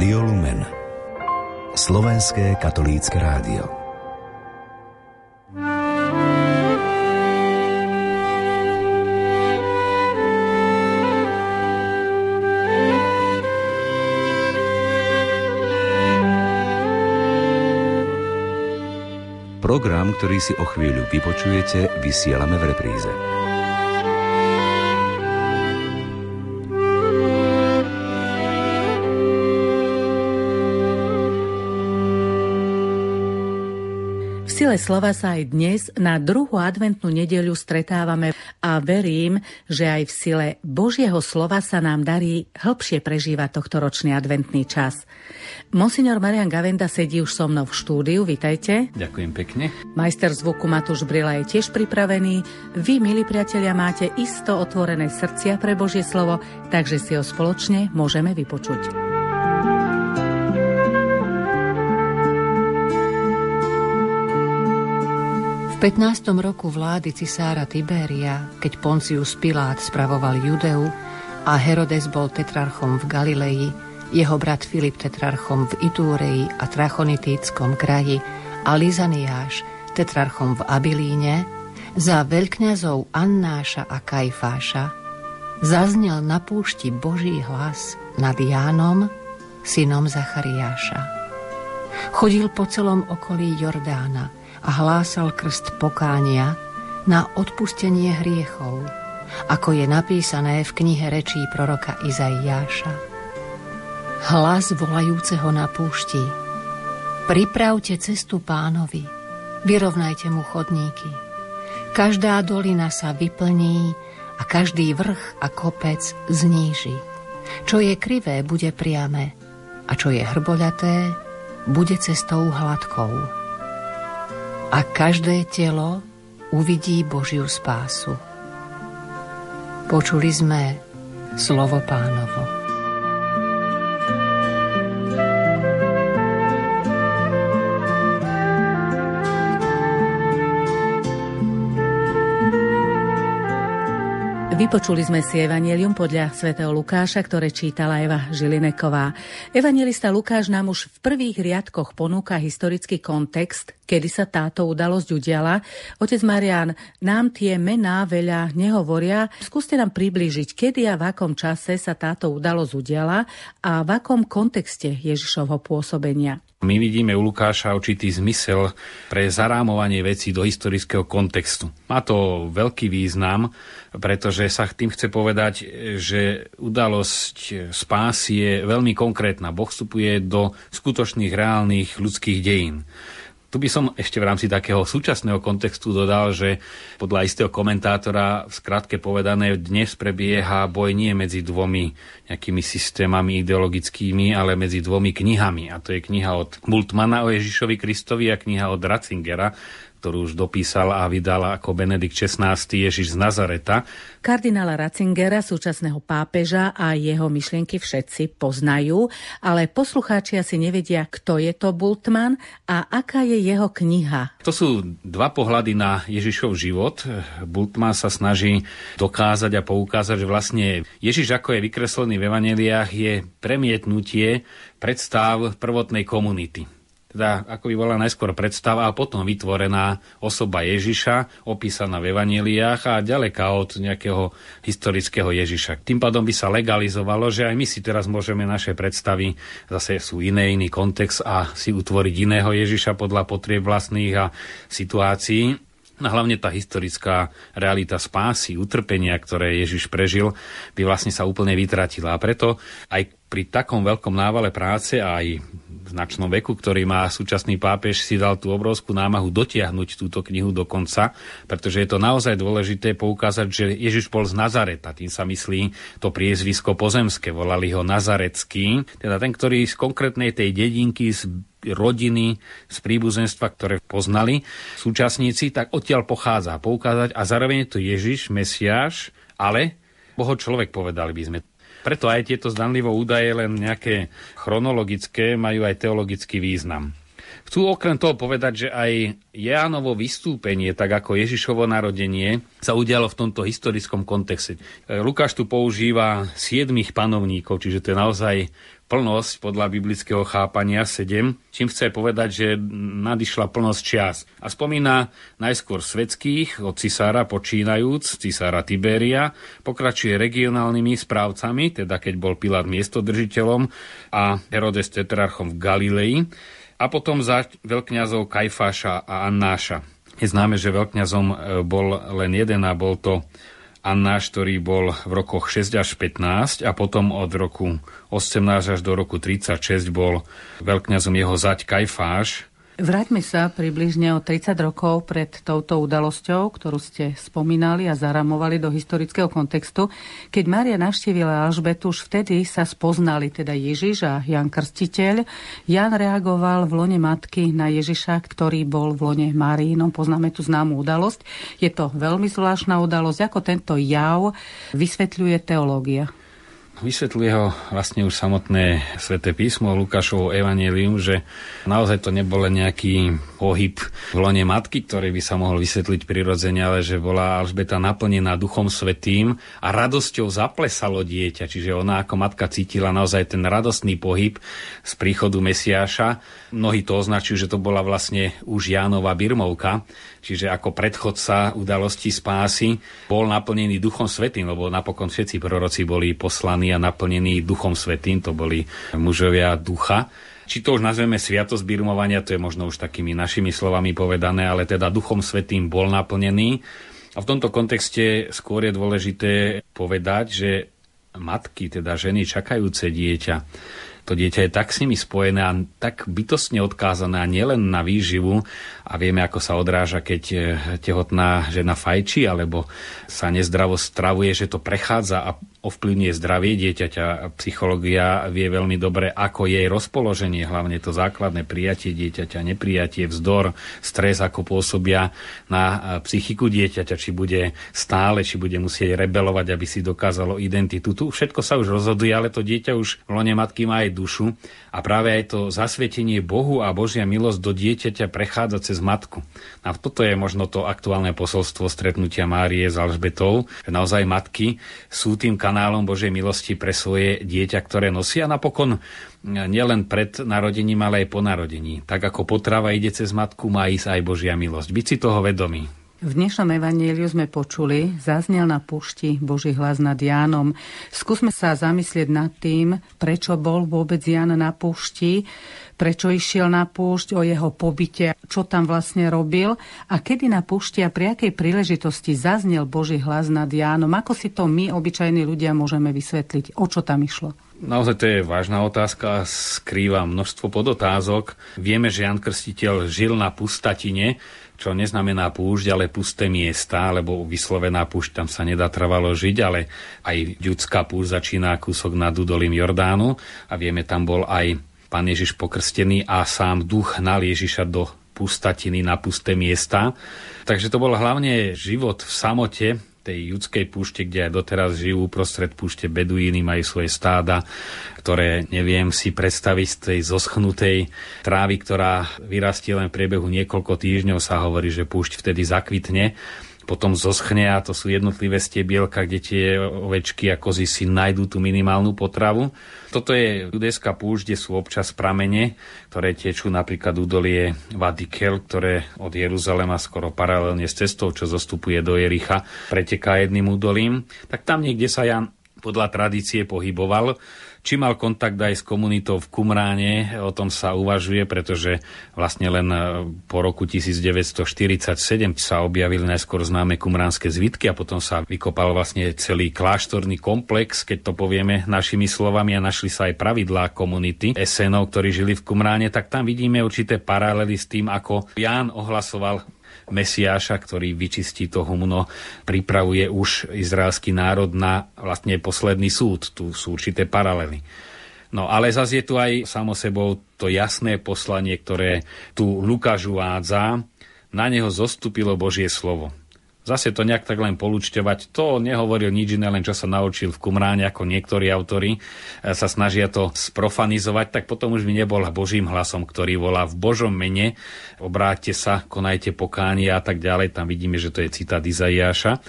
Rádio Lumen Slovenské katolícke rádio Program, ktorý si o chvíľu vypočujete, vysielame v repríze. Sile slova sa aj dnes na druhú adventnú nedeľu stretávame a verím, že aj v sile Božieho slova sa nám darí hĺbšie prežívať tohto ročný adventný čas. Monsignor Marian Gavenda sedí už so mnou v štúdiu, vitajte. Ďakujem pekne. Majster zvuku Matúš Brila je tiež pripravený. Vy, milí priatelia, máte isto otvorené srdcia pre Božie slovo, takže si ho spoločne môžeme vypočuť. 15. roku vlády cisára Tiberia, keď Poncius Pilát spravoval Judeu a Herodes bol tetrarchom v Galilei, jeho brat Filip tetrarchom v Itúrei a Trachonitíckom kraji a Lizaniáš tetrarchom v Abilíne, za veľkňazov Annáša a Kajfáša zaznel na púšti Boží hlas nad Jánom, synom Zachariáša. Chodil po celom okolí Jordána – a hlásal krst pokánia na odpustenie hriechov, ako je napísané v knihe rečí proroka Izaiáša. Hlas volajúceho na púšti. Pripravte cestu pánovi, vyrovnajte mu chodníky. Každá dolina sa vyplní a každý vrch a kopec zníži. Čo je krivé, bude priame a čo je hrboľaté, bude cestou hladkou a každé telo uvidí Božiu spásu. Počuli sme slovo pánovo. Vypočuli sme si Evangelium podľa svätého Lukáša, ktoré čítala Eva Žilineková. Evangelista Lukáš nám už v prvých riadkoch ponúka historický kontext, kedy sa táto udalosť udiala. Otec Marian, nám tie mená veľa nehovoria. Skúste nám priblížiť, kedy a v akom čase sa táto udalosť udiala a v akom kontexte Ježišovho pôsobenia. My vidíme u Lukáša určitý zmysel pre zarámovanie vecí do historického kontextu. Má to veľký význam, pretože sa tým chce povedať, že udalosť spásy je veľmi konkrétna. Boh vstupuje do skutočných, reálnych ľudských dejín. Tu by som ešte v rámci takého súčasného kontextu dodal, že podľa istého komentátora v skratke povedané dnes prebieha boj nie medzi dvomi nejakými systémami ideologickými, ale medzi dvomi knihami. A to je kniha od Bultmana o Ježišovi Kristovi a kniha od Ratzingera, ktorú už dopísal a vydal ako Benedikt XVI Ježiš z Nazareta. Kardinála Ratzingera, súčasného pápeža a jeho myšlienky všetci poznajú, ale poslucháči asi nevedia, kto je to Bultmann a aká je jeho kniha. To sú dva pohľady na Ježišov život. Bultmann sa snaží dokázať a poukázať, že vlastne Ježiš, ako je vykreslený v Evaneliách, je premietnutie predstav prvotnej komunity teda ako by bola najskôr predstava a potom vytvorená osoba Ježiša, opísaná v evaneliách a ďaleka od nejakého historického Ježiša. Tým pádom by sa legalizovalo, že aj my si teraz môžeme naše predstavy, zase sú iné, iný kontext a si utvoriť iného Ježiša podľa potrieb vlastných a situácií. No hlavne tá historická realita spásy, utrpenia, ktoré Ježiš prežil, by vlastne sa úplne vytratila. A preto aj pri takom veľkom návale práce a aj značnom veku, ktorý má súčasný pápež, si dal tú obrovskú námahu dotiahnuť túto knihu do konca, pretože je to naozaj dôležité poukázať, že Ježiš bol z Nazareta, tým sa myslí to priezvisko pozemské, volali ho Nazarecký, teda ten, ktorý z konkrétnej tej dedinky, z rodiny, z príbuzenstva, ktoré poznali súčasníci, tak odtiaľ pochádza poukázať a zároveň je to Ježiš, Mesiáš, ale Boho človek povedali by sme. Preto aj tieto zdanlivo údaje, len nejaké chronologické, majú aj teologický význam. Chcú okrem toho povedať, že aj Jánovo vystúpenie, tak ako Ježišovo narodenie, sa udialo v tomto historickom kontexte. Lukáš tu používa siedmých panovníkov, čiže to je naozaj plnosť podľa biblického chápania 7, čím chce povedať, že nadišla plnosť čias. A spomína najskôr svetských, od cisára počínajúc, cisára Tiberia, pokračuje regionálnymi správcami, teda keď bol Pilát miestodržiteľom a Herodes tetrarchom v Galilei, a potom za veľkňazov Kajfáša a Annáša. Je známe, že veľkňazom e, bol len jeden a bol to Annáš, ktorý bol v rokoch 6 až 15 a potom od roku 18 až do roku 36 bol veľkňazom jeho zať Kajfáš, Vráťme sa približne o 30 rokov pred touto udalosťou, ktorú ste spomínali a zaramovali do historického kontextu. Keď Mária navštívila Alžbetu, už vtedy sa spoznali teda Ježiš a Jan Krstiteľ. Jan reagoval v lone matky na Ježiša, ktorý bol v lone No, Poznáme tu známu udalosť. Je to veľmi zvláštna udalosť. Ako tento jav vysvetľuje teológia? Vysvetľuje ho vlastne už samotné sväté písmo Lukášovo evanelium, že naozaj to nebol nejaký pohyb v lone matky, ktorý by sa mohol vysvetliť prirodzene, ale že bola Alžbeta naplnená Duchom Svetým a radosťou zaplesalo dieťa. Čiže ona ako matka cítila naozaj ten radostný pohyb z príchodu Mesiáša. Mnohí to označujú, že to bola vlastne už Jánova Birmovka, čiže ako predchodca udalosti spásy, bol naplnený Duchom Svetým, lebo napokon všetci proroci boli poslaní a naplnení Duchom Svetým, to boli mužovia ducha. Či to už nazveme sviatosť birmovania, to je možno už takými našimi slovami povedané, ale teda Duchom Svetým bol naplnený. A v tomto kontexte skôr je dôležité povedať, že matky, teda ženy čakajúce dieťa, to dieťa je tak s nimi spojené a tak bytostne odkázané a nielen na výživu a vieme, ako sa odráža, keď e, tehotná žena fajčí alebo sa nezdravo stravuje, že to prechádza a ovplyvňuje zdravie dieťaťa. Psychológia vie veľmi dobre, ako jej rozpoloženie, hlavne to základné prijatie dieťaťa, neprijatie, vzdor, stres, ako pôsobia na e, psychiku dieťaťa, či bude stále, či bude musieť rebelovať, aby si dokázalo identitu. Tu všetko sa už rozhoduje, ale to dieťa už v lone matky má aj dušu a práve aj to zasvetenie Bohu a Božia milosť do dieťaťa prechádza cez matku. A toto je možno to aktuálne posolstvo stretnutia Márie s Alžbetou, že naozaj matky sú tým kanálom Božej milosti pre svoje dieťa, ktoré nosia napokon nielen pred narodením, ale aj po narodení. Tak ako potrava ide cez matku, má ísť aj Božia milosť. Byť si toho vedomý. V dnešnom evaníliu sme počuli, zaznel na pušti Boží hlas nad Jánom. Skúsme sa zamyslieť nad tým, prečo bol vôbec Ján na pušti, prečo išiel na púšť, o jeho pobyte, čo tam vlastne robil a kedy na púšti a pri akej príležitosti zaznel Boží hlas nad Jánom. Ako si to my, obyčajní ľudia, môžeme vysvetliť? O čo tam išlo? Naozaj to je vážna otázka, skrýva množstvo podotázok. Vieme, že Jan Krstiteľ žil na pustatine, čo neznamená púšť, ale pusté miesta, lebo vyslovená púšť tam sa nedá trvalo žiť, ale aj ľudská púšť začína kúsok nad údolím Jordánu a vieme, tam bol aj pán Ježiš pokrstený a sám duch hnal Ježiša do pustatiny na pusté miesta. Takže to bol hlavne život v samote, tej judskej púšte, kde aj doteraz žijú prostred púšte beduíny, majú svoje stáda, ktoré neviem si predstaviť z tej zoschnutej trávy, ktorá vyrastie len v priebehu niekoľko týždňov, sa hovorí, že púšť vtedy zakvitne potom zoschne a to sú jednotlivé stiebielka, kde tie ovečky a kozy si nájdú tú minimálnu potravu. Toto je judejská púšť, kde sú občas pramene, ktoré tečú napríklad údolie Vadikel, ktoré od Jeruzalema skoro paralelne s cestou, čo zostupuje do Jericha, preteká jedným údolím. Tak tam niekde sa Jan podľa tradície pohyboval či mal kontakt aj s komunitou v Kumráne, o tom sa uvažuje, pretože vlastne len e, po roku 1947 sa objavili najskôr známe kumránske zvitky a potom sa vykopal vlastne celý kláštorný komplex, keď to povieme našimi slovami a našli sa aj pravidlá komunity esenov, ktorí žili v Kumráne, tak tam vidíme určité paralely s tým, ako Ján ohlasoval Mesiáša, ktorý vyčistí to humno, pripravuje už izraelský národ na vlastne posledný súd. Tu sú určité paralely. No ale zase je tu aj samo sebou to jasné poslanie, ktoré tu Lukáš uvádza. Na neho zostúpilo Božie slovo zase to nejak tak len polúčťovať. To nehovoril nič iné, len čo sa naučil v Kumráne, ako niektorí autory e, sa snažia to sprofanizovať, tak potom už by nebol Božím hlasom, ktorý volá v Božom mene, obráťte sa, konajte pokánie a tak ďalej. Tam vidíme, že to je citát Izaiáša,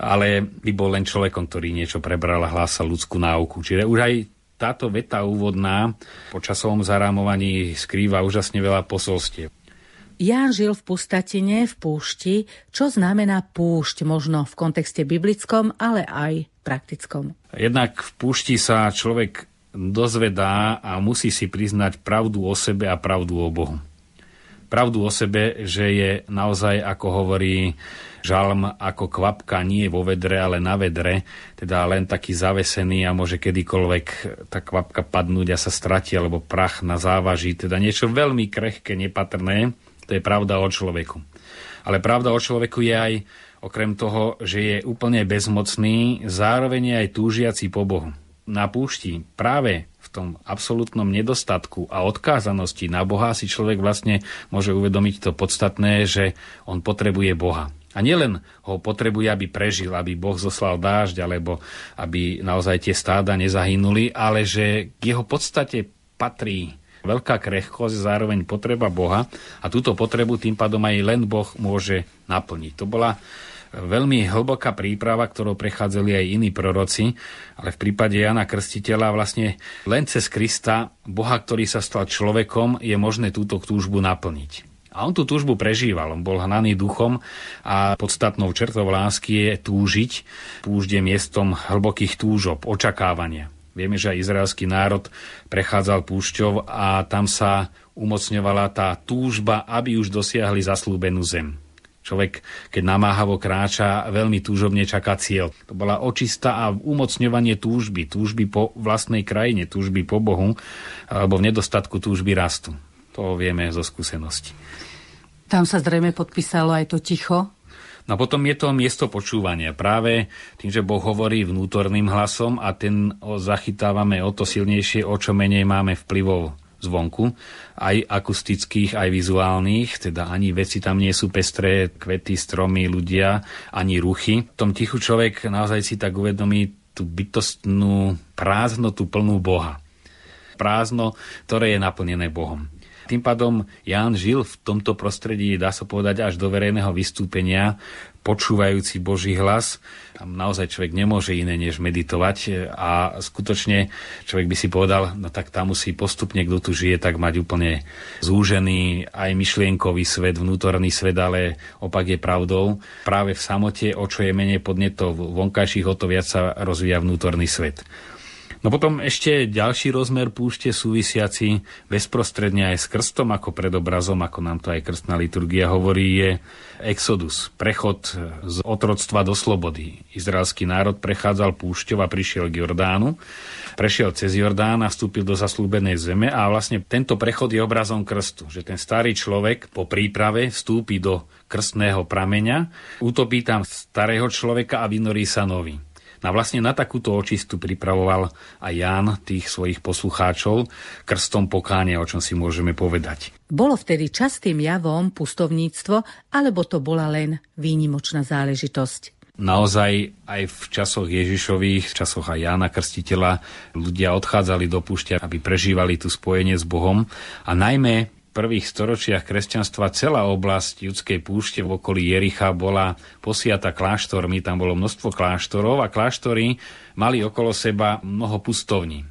ale by bol len človekom, ktorý niečo prebral a hlásal ľudskú náuku. Čiže už aj táto veta úvodná po časovom zarámovaní skrýva úžasne veľa posolstiev. Ján žil v pustatine, v púšti, čo znamená púšť možno v kontexte biblickom, ale aj praktickom. Jednak v púšti sa človek dozvedá a musí si priznať pravdu o sebe a pravdu o Bohu. Pravdu o sebe, že je naozaj, ako hovorí žalm, ako kvapka nie vo vedre, ale na vedre, teda len taký zavesený a môže kedykoľvek tá kvapka padnúť a sa strati, alebo prach na závaží, teda niečo veľmi krehké, nepatrné, to je pravda o človeku. Ale pravda o človeku je aj, okrem toho, že je úplne bezmocný, zároveň aj túžiaci po Bohu. Na púšti práve v tom absolútnom nedostatku a odkázanosti na Boha si človek vlastne môže uvedomiť to podstatné, že on potrebuje Boha. A nielen ho potrebuje, aby prežil, aby Boh zoslal dážď, alebo aby naozaj tie stáda nezahynuli, ale že k jeho podstate patrí veľká krehkosť, zároveň potreba Boha a túto potrebu tým pádom aj len Boh môže naplniť. To bola veľmi hlboká príprava, ktorou prechádzali aj iní proroci, ale v prípade Jana Krstiteľa vlastne len cez Krista, Boha, ktorý sa stal človekom, je možné túto túžbu naplniť. A on tú túžbu prežíval, on bol hnaný duchom a podstatnou čertou lásky je túžiť. Púžde miestom hlbokých túžob, očakávania. Vieme, že aj izraelský národ prechádzal púšťou a tam sa umocňovala tá túžba, aby už dosiahli zaslúbenú zem. Človek, keď namáhavo kráča, veľmi túžobne čaká cieľ. To bola očista a umocňovanie túžby, túžby po vlastnej krajine, túžby po Bohu, alebo v nedostatku túžby rastu. To vieme zo skúsenosti. Tam sa zrejme podpísalo aj to ticho, No a potom je to miesto počúvania. Práve tým, že Boh hovorí vnútorným hlasom a ten zachytávame o to silnejšie, o čo menej máme vplyvov zvonku, aj akustických, aj vizuálnych, teda ani veci tam nie sú pestré, kvety, stromy, ľudia, ani ruchy. V tom tichu človek naozaj si tak uvedomí tú bytostnú prázdnotu plnú Boha. Prázdno, ktoré je naplnené Bohom. Tým pádom Ján žil v tomto prostredí, dá sa povedať, až do verejného vystúpenia, počúvajúci Boží hlas. Tam naozaj človek nemôže iné než meditovať a skutočne človek by si povedal, no tak tam musí postupne, kto tu žije, tak mať úplne zúžený aj myšlienkový svet, vnútorný svet, ale opak je pravdou. Práve v samote, o čo je menej podnetov vonkajších, o to viac sa rozvíja vnútorný svet. No potom ešte ďalší rozmer púšte súvisiaci bezprostredne aj s krstom ako predobrazom, ako nám to aj krstná liturgia hovorí, je exodus, prechod z otroctva do slobody. Izraelský národ prechádzal púšťou a prišiel k Jordánu, prešiel cez Jordán a vstúpil do zaslúbenej zeme a vlastne tento prechod je obrazom krstu, že ten starý človek po príprave vstúpi do krstného prameňa, utopí tam starého človeka a vynorí sa nový. No a vlastne na takúto očistu pripravoval aj Ján tých svojich poslucháčov krstom pokánia, o čom si môžeme povedať. Bolo vtedy častým javom pustovníctvo, alebo to bola len výnimočná záležitosť? Naozaj aj v časoch Ježišových, v časoch aj Jána Krstiteľa, ľudia odchádzali do púšťa, aby prežívali tu spojenie s Bohom a najmä prvých storočiach kresťanstva celá oblasť judskej púšte v okolí Jericha bola posiata kláštormi, tam bolo množstvo kláštorov a kláštory mali okolo seba mnoho pustovní.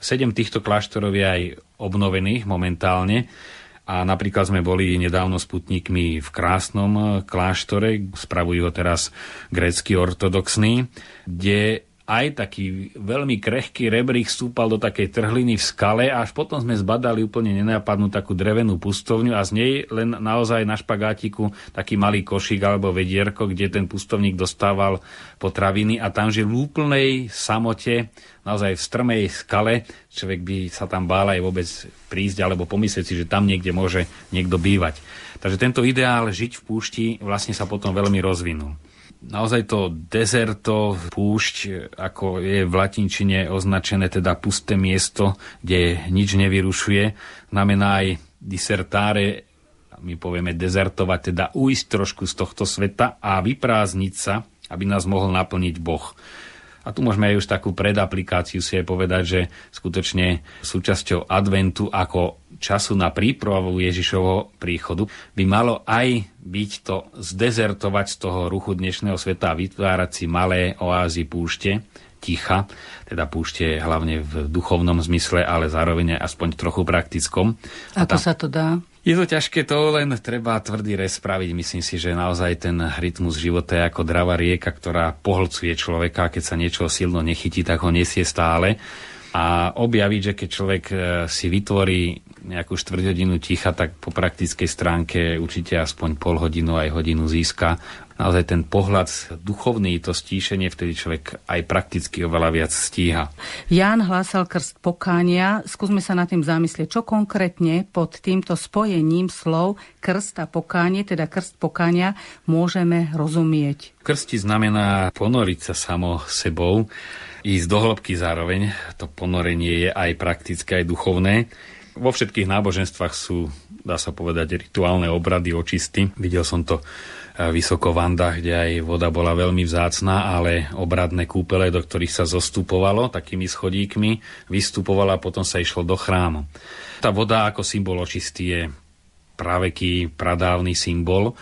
Sedem týchto kláštorov je aj obnovených momentálne a napríklad sme boli nedávno s putníkmi v krásnom kláštore, spravujú ho teraz grécky ortodoxný, kde aj taký veľmi krehký rebrík stúpal do takej trhliny v skale a až potom sme zbadali úplne nenápadnú takú drevenú pustovňu a z nej len naozaj na špagátiku taký malý košík alebo vedierko, kde ten pustovník dostával potraviny a tam žil v úplnej samote, naozaj v strmej skale. Človek by sa tam bál aj vôbec prísť alebo pomyslieť si, že tam niekde môže niekto bývať. Takže tento ideál žiť v púšti vlastne sa potom veľmi rozvinul naozaj to dezerto, púšť, ako je v latinčine označené teda pusté miesto, kde nič nevyrušuje, znamená aj disertáre, my povieme dezertovať, teda uísť trošku z tohto sveta a vyprázdniť sa, aby nás mohol naplniť Boh. A tu môžeme aj už takú predaplikáciu si aj povedať, že skutočne súčasťou adventu ako času na prípravu Ježišovho príchodu by malo aj byť to zdezertovať z toho ruchu dnešného sveta a vytvárať si malé oázy púšte, ticha, teda púšte hlavne v duchovnom zmysle, ale zároveň aspoň trochu praktickom. Ako tam... sa to dá? Je to ťažké, to len treba tvrdý res spraviť. Myslím si, že naozaj ten rytmus života je ako dravá rieka, ktorá pohlcuje človeka. Keď sa niečo silno nechytí, tak ho nesie stále. A objaviť, že keď človek e, si vytvorí nejakú štvrť hodinu ticha, tak po praktickej stránke určite aspoň pol hodinu aj hodinu získa naozaj ten pohľad duchovný, to stíšenie, vtedy človek aj prakticky oveľa viac stíha. Ján hlásal krst pokánia. Skúsme sa nad tým zamyslieť, čo konkrétne pod týmto spojením slov krst a pokánie, teda krst pokánia, môžeme rozumieť. Krsti znamená ponoriť sa samo sebou, ísť do hĺbky zároveň. To ponorenie je aj praktické, aj duchovné. Vo všetkých náboženstvách sú, dá sa povedať, rituálne obrady očisty. Videl som to vysoko v Andách, kde aj voda bola veľmi vzácná, ale obradné kúpele, do ktorých sa zostupovalo takými schodíkmi, vystupovalo a potom sa išlo do chrámu. Tá voda ako symbol očistý je praveký, pradávny symbol.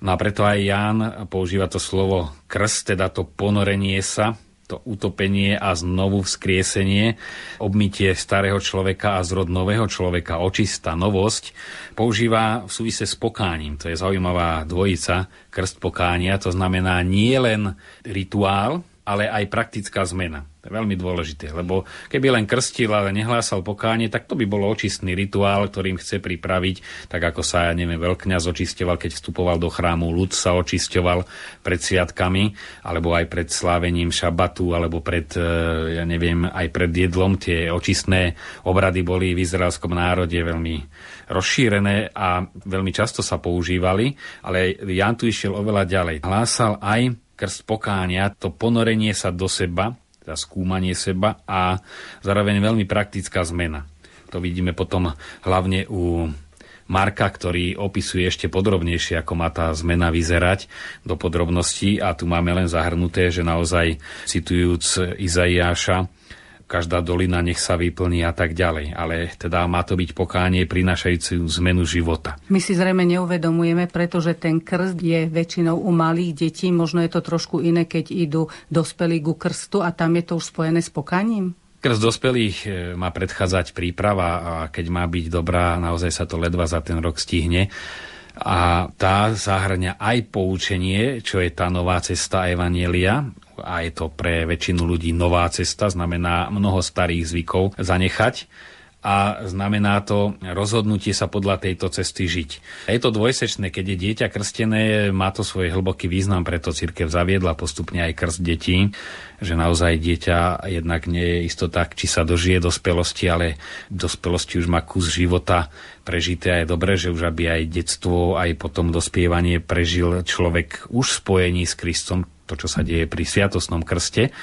No a preto aj Ján používa to slovo krst, teda to ponorenie sa, to utopenie a znovu vzkriesenie, obmytie starého človeka a zrod nového človeka, očistá, novosť, používa v súvise s pokáním. To je zaujímavá dvojica, krst pokánia, to znamená nie len rituál, ale aj praktická zmena. To je veľmi dôležité, lebo keby len krstil, ale nehlásal pokánie, tak to by bol očistný rituál, ktorým chce pripraviť, tak ako sa, ja neviem, veľkňaz očistoval, keď vstupoval do chrámu, ľud sa očisťoval pred sviatkami, alebo aj pred slávením šabatu, alebo pred, e, ja neviem, aj pred jedlom. Tie očistné obrady boli v izraelskom národe veľmi rozšírené a veľmi často sa používali, ale Jan tu išiel oveľa ďalej. Hlásal aj krst pokánia, to ponorenie sa do seba, teda skúmanie seba a zároveň veľmi praktická zmena. To vidíme potom hlavne u Marka, ktorý opisuje ešte podrobnejšie, ako má tá zmena vyzerať do podrobností a tu máme len zahrnuté, že naozaj citujúc Izaiáša, každá dolina nech sa vyplní a tak ďalej. Ale teda má to byť pokánie prinášajúcu zmenu života. My si zrejme neuvedomujeme, pretože ten krst je väčšinou u malých detí. Možno je to trošku iné, keď idú dospelí ku krstu a tam je to už spojené s pokáním? Krst dospelých e, má predchádzať príprava a keď má byť dobrá, naozaj sa to ledva za ten rok stihne a tá zahrňa aj poučenie, čo je tá nová cesta Evanielia, a je to pre väčšinu ľudí nová cesta, znamená mnoho starých zvykov zanechať a znamená to rozhodnutie sa podľa tejto cesty žiť. Je to dvojsečné, keď je dieťa krstené, má to svoj hlboký význam, preto církev zaviedla postupne aj krst detí, že naozaj dieťa jednak nie je istota, či sa dožije dospelosti, ale dospelosti už má kus života prežité a je dobré, že už aby aj detstvo, aj potom dospievanie prežil človek už v spojení s Kristom, to, čo sa deje pri sviatosnom krste.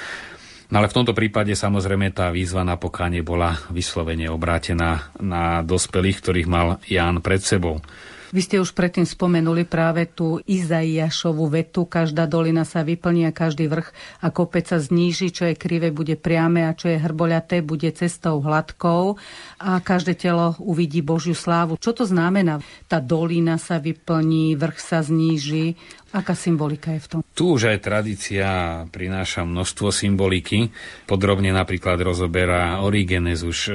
No ale v tomto prípade samozrejme tá výzva na pokánie bola vyslovene obrátená na dospelých, ktorých mal Ján pred sebou. Vy ste už predtým spomenuli práve tú Izaiašovú vetu, každá dolina sa vyplní a každý vrch a kopec sa zníži, čo je krivé, bude priame a čo je hrboľaté, bude cestou hladkou a každé telo uvidí Božiu slávu. Čo to znamená? Tá dolina sa vyplní, vrch sa zníži. Aká symbolika je v tom? Tu už aj tradícia prináša množstvo symboliky. Podrobne napríklad rozoberá Origenes už e,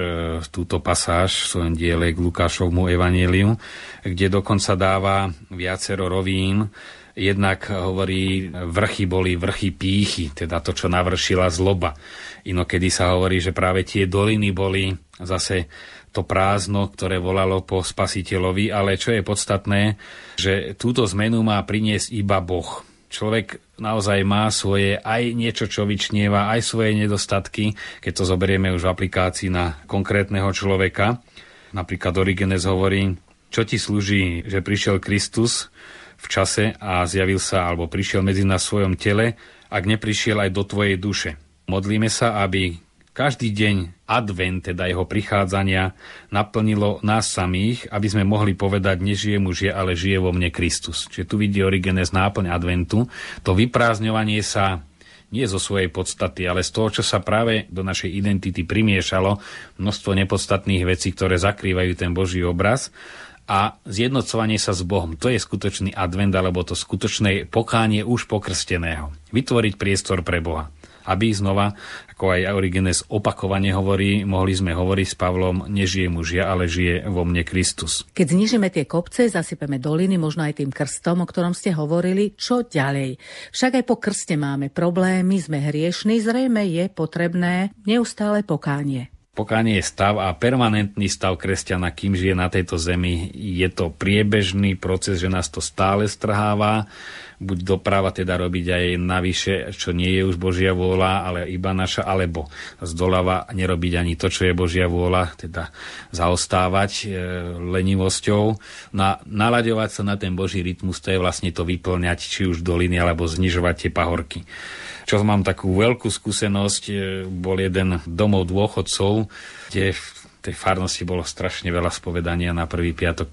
túto pasáž v svojom diele k Lukášovmu evanieliu, kde dokonca dáva viacero rovín. Jednak hovorí, vrchy boli vrchy pýchy, teda to, čo navršila zloba. Inokedy sa hovorí, že práve tie doliny boli zase to prázdno, ktoré volalo po spasiteľovi, ale čo je podstatné, že túto zmenu má priniesť iba Boh. Človek naozaj má svoje aj niečo, čo vyčnieva, aj svoje nedostatky, keď to zoberieme už v aplikácii na konkrétneho človeka. Napríklad Origenes hovorí, čo ti slúži, že prišiel Kristus v čase a zjavil sa, alebo prišiel medzi nás v svojom tele, ak neprišiel aj do tvojej duše. Modlíme sa, aby každý deň advent, teda jeho prichádzania, naplnilo nás samých, aby sme mohli povedať, nežije mu žije, ale žije vo mne Kristus. Čiže tu vidí Origenes náplň adventu. To vyprázdňovanie sa nie zo svojej podstaty, ale z toho, čo sa práve do našej identity primiešalo, množstvo nepodstatných vecí, ktoré zakrývajú ten Boží obraz a zjednocovanie sa s Bohom. To je skutočný advent, alebo to skutočné pokánie už pokrsteného. Vytvoriť priestor pre Boha aby znova, ako aj Origenes opakovane hovorí, mohli sme hovoriť s Pavlom, nežije mužia, ale žije vo mne Kristus. Keď znižíme tie kopce, zasypeme doliny, možno aj tým krstom, o ktorom ste hovorili, čo ďalej? Však aj po krste máme problémy, sme hriešní, zrejme je potrebné neustále pokánie. Pokánie je stav a permanentný stav kresťana, kým žije na tejto zemi. Je to priebežný proces, že nás to stále strháva buď doprava teda robiť aj navyše, čo nie je už Božia vôľa, ale iba naša, alebo z doľava nerobiť ani to, čo je Božia vôľa, teda zaostávať e, lenivosťou. Na, nalaďovať sa na ten Boží rytmus, to je vlastne to vyplňať či už doliny, alebo znižovať tie pahorky. Čo mám takú veľkú skúsenosť, e, bol jeden domov dôchodcov, kde v tej farnosti bolo strašne veľa spovedania na prvý piatok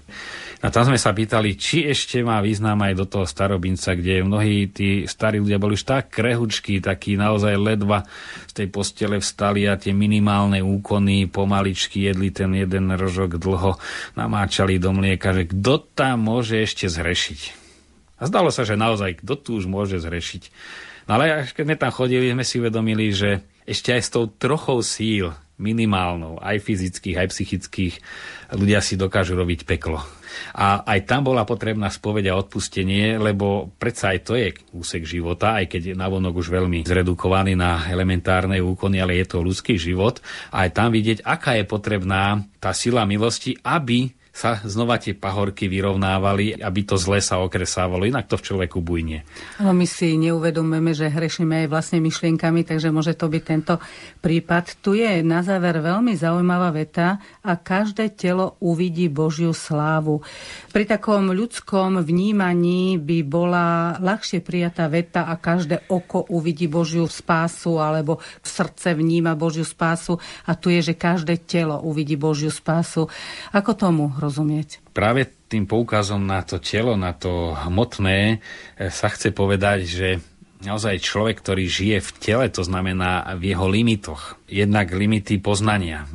a tam sme sa pýtali, či ešte má význam aj do toho starobinca, kde mnohí tí starí ľudia boli už tak krehučkí, takí naozaj ledva z tej postele vstali a tie minimálne úkony pomaličky jedli ten jeden rožok dlho, namáčali do mlieka, že kto tam môže ešte zrešiť. A zdalo sa, že naozaj kto tu už môže zrešiť. No ale keď sme tam chodili, sme si uvedomili, že ešte aj s tou trochou síl, minimálnou, aj fyzických, aj psychických, ľudia si dokážu robiť peklo. A aj tam bola potrebná spoveď a odpustenie, lebo predsa aj to je úsek života, aj keď je navonok už veľmi zredukovaný na elementárne úkony, ale je to ľudský život. A aj tam vidieť, aká je potrebná tá sila milosti, aby sa znova tie pahorky vyrovnávali, aby to zle sa okresávalo. Inak to v človeku bujne. Ale my si neuvedomujeme, že hrešíme aj vlastne myšlienkami, takže môže to byť tento prípad. Tu je na záver veľmi zaujímavá veta a každé telo uvidí Božiu slávu. Pri takom ľudskom vnímaní by bola ľahšie prijatá veta a každé oko uvidí Božiu spásu alebo srdce vníma Božiu spásu a tu je, že každé telo uvidí Božiu spásu. Ako tomu rozumieť. Práve tým poukazom na to telo, na to hmotné, eh, sa chce povedať, že naozaj človek, ktorý žije v tele, to znamená v jeho limitoch. Jednak limity poznania.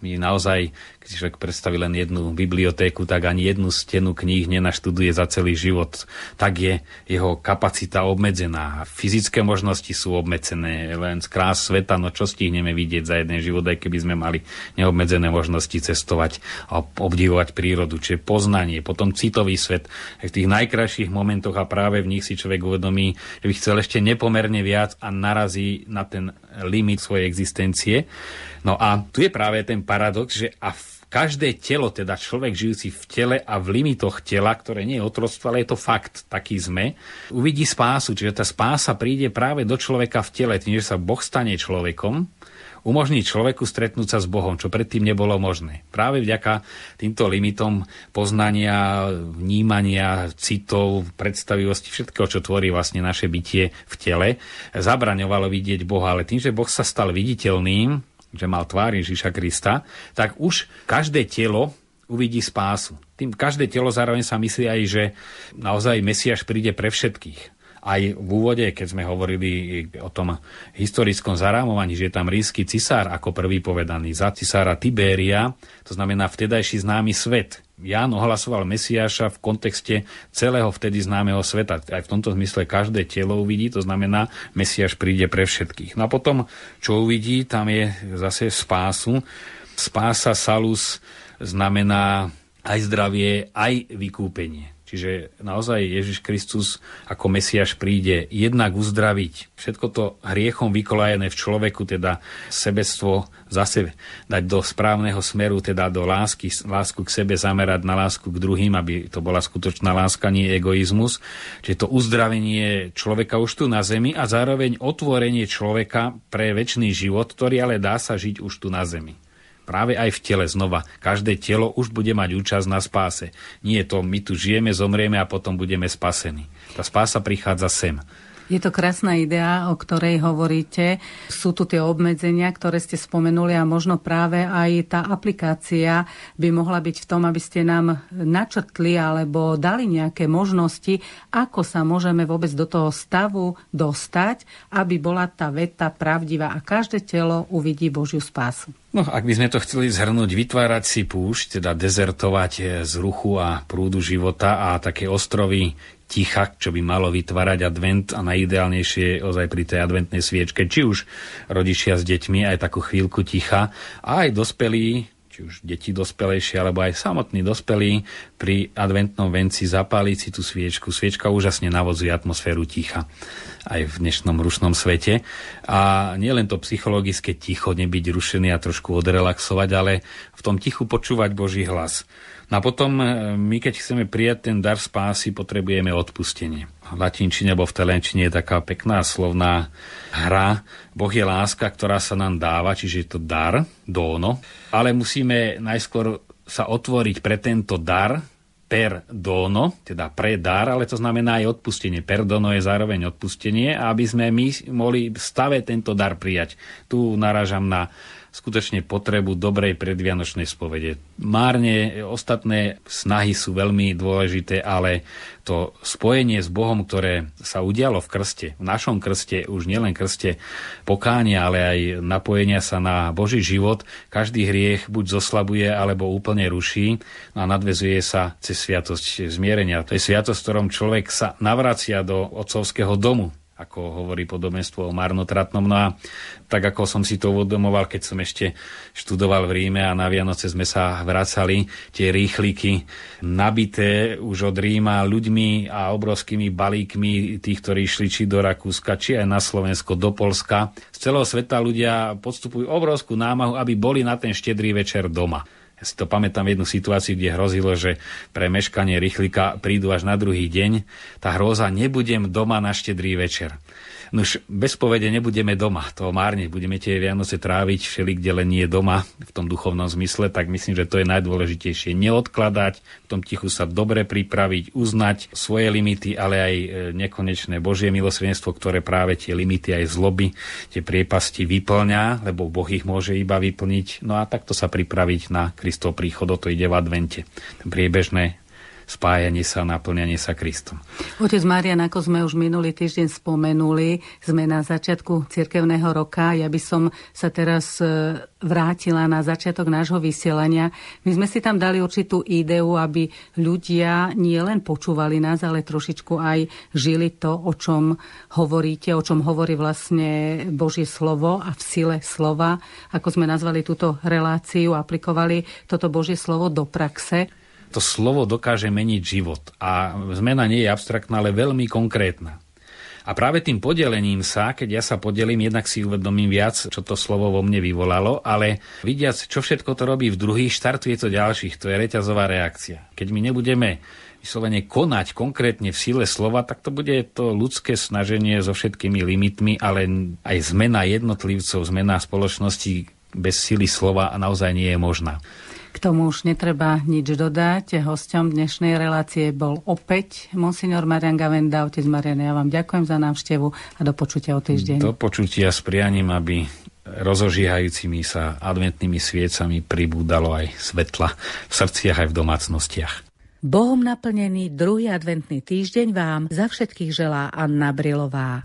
My naozaj, keď človek predstaví len jednu bibliotéku, tak ani jednu stenu kníh nenaštuduje za celý život. Tak je jeho kapacita obmedzená. Fyzické možnosti sú obmedzené, len z krás sveta, no čo stihneme vidieť za jeden život, aj keby sme mali neobmedzené možnosti cestovať a obdivovať prírodu, čiže poznanie, potom citový svet. V tých najkrajších momentoch a práve v nich si človek uvedomí, že by chcel ešte nepomerne viac a narazí na ten limit svojej existencie. No a tu je práve ten paradox, že a každé telo, teda človek žijúci v tele a v limitoch tela, ktoré nie je otroctvo, ale je to fakt, taký sme, uvidí spásu. Čiže tá spása príde práve do človeka v tele, tým, že sa Boh stane človekom, umožní človeku stretnúť sa s Bohom, čo predtým nebolo možné. Práve vďaka týmto limitom poznania, vnímania, citov, predstavivosti, všetkého, čo tvorí vlastne naše bytie v tele, zabraňovalo vidieť Boha. Ale tým, že Boh sa stal viditeľným, že mal tvár Ježiša Krista, tak už každé telo uvidí spásu. Tým každé telo zároveň sa myslí aj, že naozaj Mesiaš príde pre všetkých. Aj v úvode, keď sme hovorili o tom historickom zarámovaní, že je tam rísky cisár ako prvý povedaný za cisára Tibéria, to znamená vtedajší známy svet, Ján ohlasoval Mesiáša v kontexte celého vtedy známeho sveta. Aj v tomto zmysle každé telo uvidí, to znamená, Mesiáš príde pre všetkých. No a potom, čo uvidí, tam je zase spásu. Spása salus znamená aj zdravie, aj vykúpenie. Čiže naozaj Ježiš Kristus ako Mesiaš príde jednak uzdraviť všetko to hriechom vykolajené v človeku, teda sebectvo zase dať do správneho smeru, teda do lásky, lásku k sebe zamerať na lásku k druhým, aby to bola skutočná láska, nie egoizmus. Čiže to uzdravenie človeka už tu na zemi a zároveň otvorenie človeka pre väčší život, ktorý ale dá sa žiť už tu na zemi práve aj v tele znova. Každé telo už bude mať účasť na spáse. Nie je to, my tu žijeme, zomrieme a potom budeme spasení. Tá spása prichádza sem. Je to krásna idea, o ktorej hovoríte. Sú tu tie obmedzenia, ktoré ste spomenuli a možno práve aj tá aplikácia by mohla byť v tom, aby ste nám načrtli alebo dali nejaké možnosti, ako sa môžeme vôbec do toho stavu dostať, aby bola tá veta pravdivá a každé telo uvidí Božiu spásu. No, ak by sme to chceli zhrnúť, vytvárať si púšť, teda dezertovať z ruchu a prúdu života a také ostrovy ticha, čo by malo vytvárať advent a najideálnejšie ozaj pri tej adventnej sviečke, či už rodičia s deťmi aj takú chvíľku ticha a aj dospelí, či už deti dospelejšie, alebo aj samotní dospelí pri adventnom venci zapáliť si tú sviečku. Sviečka úžasne navodzuje atmosféru ticha aj v dnešnom rušnom svete. A nielen to psychologické ticho, nebyť rušený a trošku odrelaxovať, ale v tom tichu počúvať Boží hlas. No a potom e, my, keď chceme prijať ten dar spásy, potrebujeme odpustenie. V latinčine alebo v telenčine je taká pekná slovná hra. Boh je láska, ktorá sa nám dáva, čiže je to dar, dono. Ale musíme najskôr sa otvoriť pre tento dar, per dono, teda pre dar, ale to znamená aj odpustenie. Per dono je zároveň odpustenie, aby sme my mohli v stave tento dar prijať. Tu narážam na skutočne potrebu dobrej predvianočnej spovede. Márne ostatné snahy sú veľmi dôležité, ale to spojenie s Bohom, ktoré sa udialo v krste, v našom krste, už nielen krste pokánia, ale aj napojenia sa na Boží život, každý hriech buď zoslabuje, alebo úplne ruší a nadvezuje sa cez sviatosť zmierenia. To je sviatosť, v ktorom človek sa navracia do otcovského domu, ako hovorí podobenstvo o marnotratnom. No a tak ako som si to uvedomoval, keď som ešte študoval v Ríme a na Vianoce sme sa vracali, tie rýchliky nabité už od Ríma ľuďmi a obrovskými balíkmi tých, ktorí išli či do Rakúska, či aj na Slovensko, do Polska. Z celého sveta ľudia podstupujú obrovskú námahu, aby boli na ten štedrý večer doma. Ja si to pamätám jednu situáciu, kde hrozilo, že pre meškanie rýchlika prídu až na druhý deň. Tá hroza, nebudem doma na štedrý večer. No už bez povede nebudeme doma, to márne, budeme tie Vianoce tráviť všeli, kde len nie doma, v tom duchovnom zmysle, tak myslím, že to je najdôležitejšie. Neodkladať, v tom tichu sa dobre pripraviť, uznať svoje limity, ale aj e, nekonečné Božie milosrdenstvo, ktoré práve tie limity aj zloby, tie priepasti vyplňa, lebo Boh ich môže iba vyplniť. No a takto sa pripraviť na Kristov príchod, to ide v advente. Priebežné spájanie sa, naplňanie sa Kristom. Otec Marian, ako sme už minulý týždeň spomenuli, sme na začiatku cirkevného roka. Ja by som sa teraz e, vrátila na začiatok nášho vysielania. My sme si tam dali určitú ideu, aby ľudia nie len počúvali nás, ale trošičku aj žili to, o čom hovoríte, o čom hovorí vlastne Božie slovo a v sile slova, ako sme nazvali túto reláciu, aplikovali toto Božie slovo do praxe to slovo dokáže meniť život. A zmena nie je abstraktná, ale veľmi konkrétna. A práve tým podelením sa, keď ja sa podelím, jednak si uvedomím viac, čo to slovo vo mne vyvolalo, ale vidiac, čo všetko to robí v druhých, štartuje to ďalších. To je reťazová reakcia. Keď my nebudeme vyslovene konať konkrétne v sile slova, tak to bude to ľudské snaženie so všetkými limitmi, ale aj zmena jednotlivcov, zmena spoločnosti bez sily slova naozaj nie je možná. Tomu už netreba nič dodať. Hosťom dnešnej relácie bol opäť monsignor Marian Gavenda. Otec Marian, ja vám ďakujem za návštevu a do počutia o týždeň. Do počutia s prianím, aby rozožíhajúcimi sa adventnými sviecami pribúdalo aj svetla v srdciach aj v domácnostiach. Bohom naplnený druhý adventný týždeň vám za všetkých želá Anna Brilová.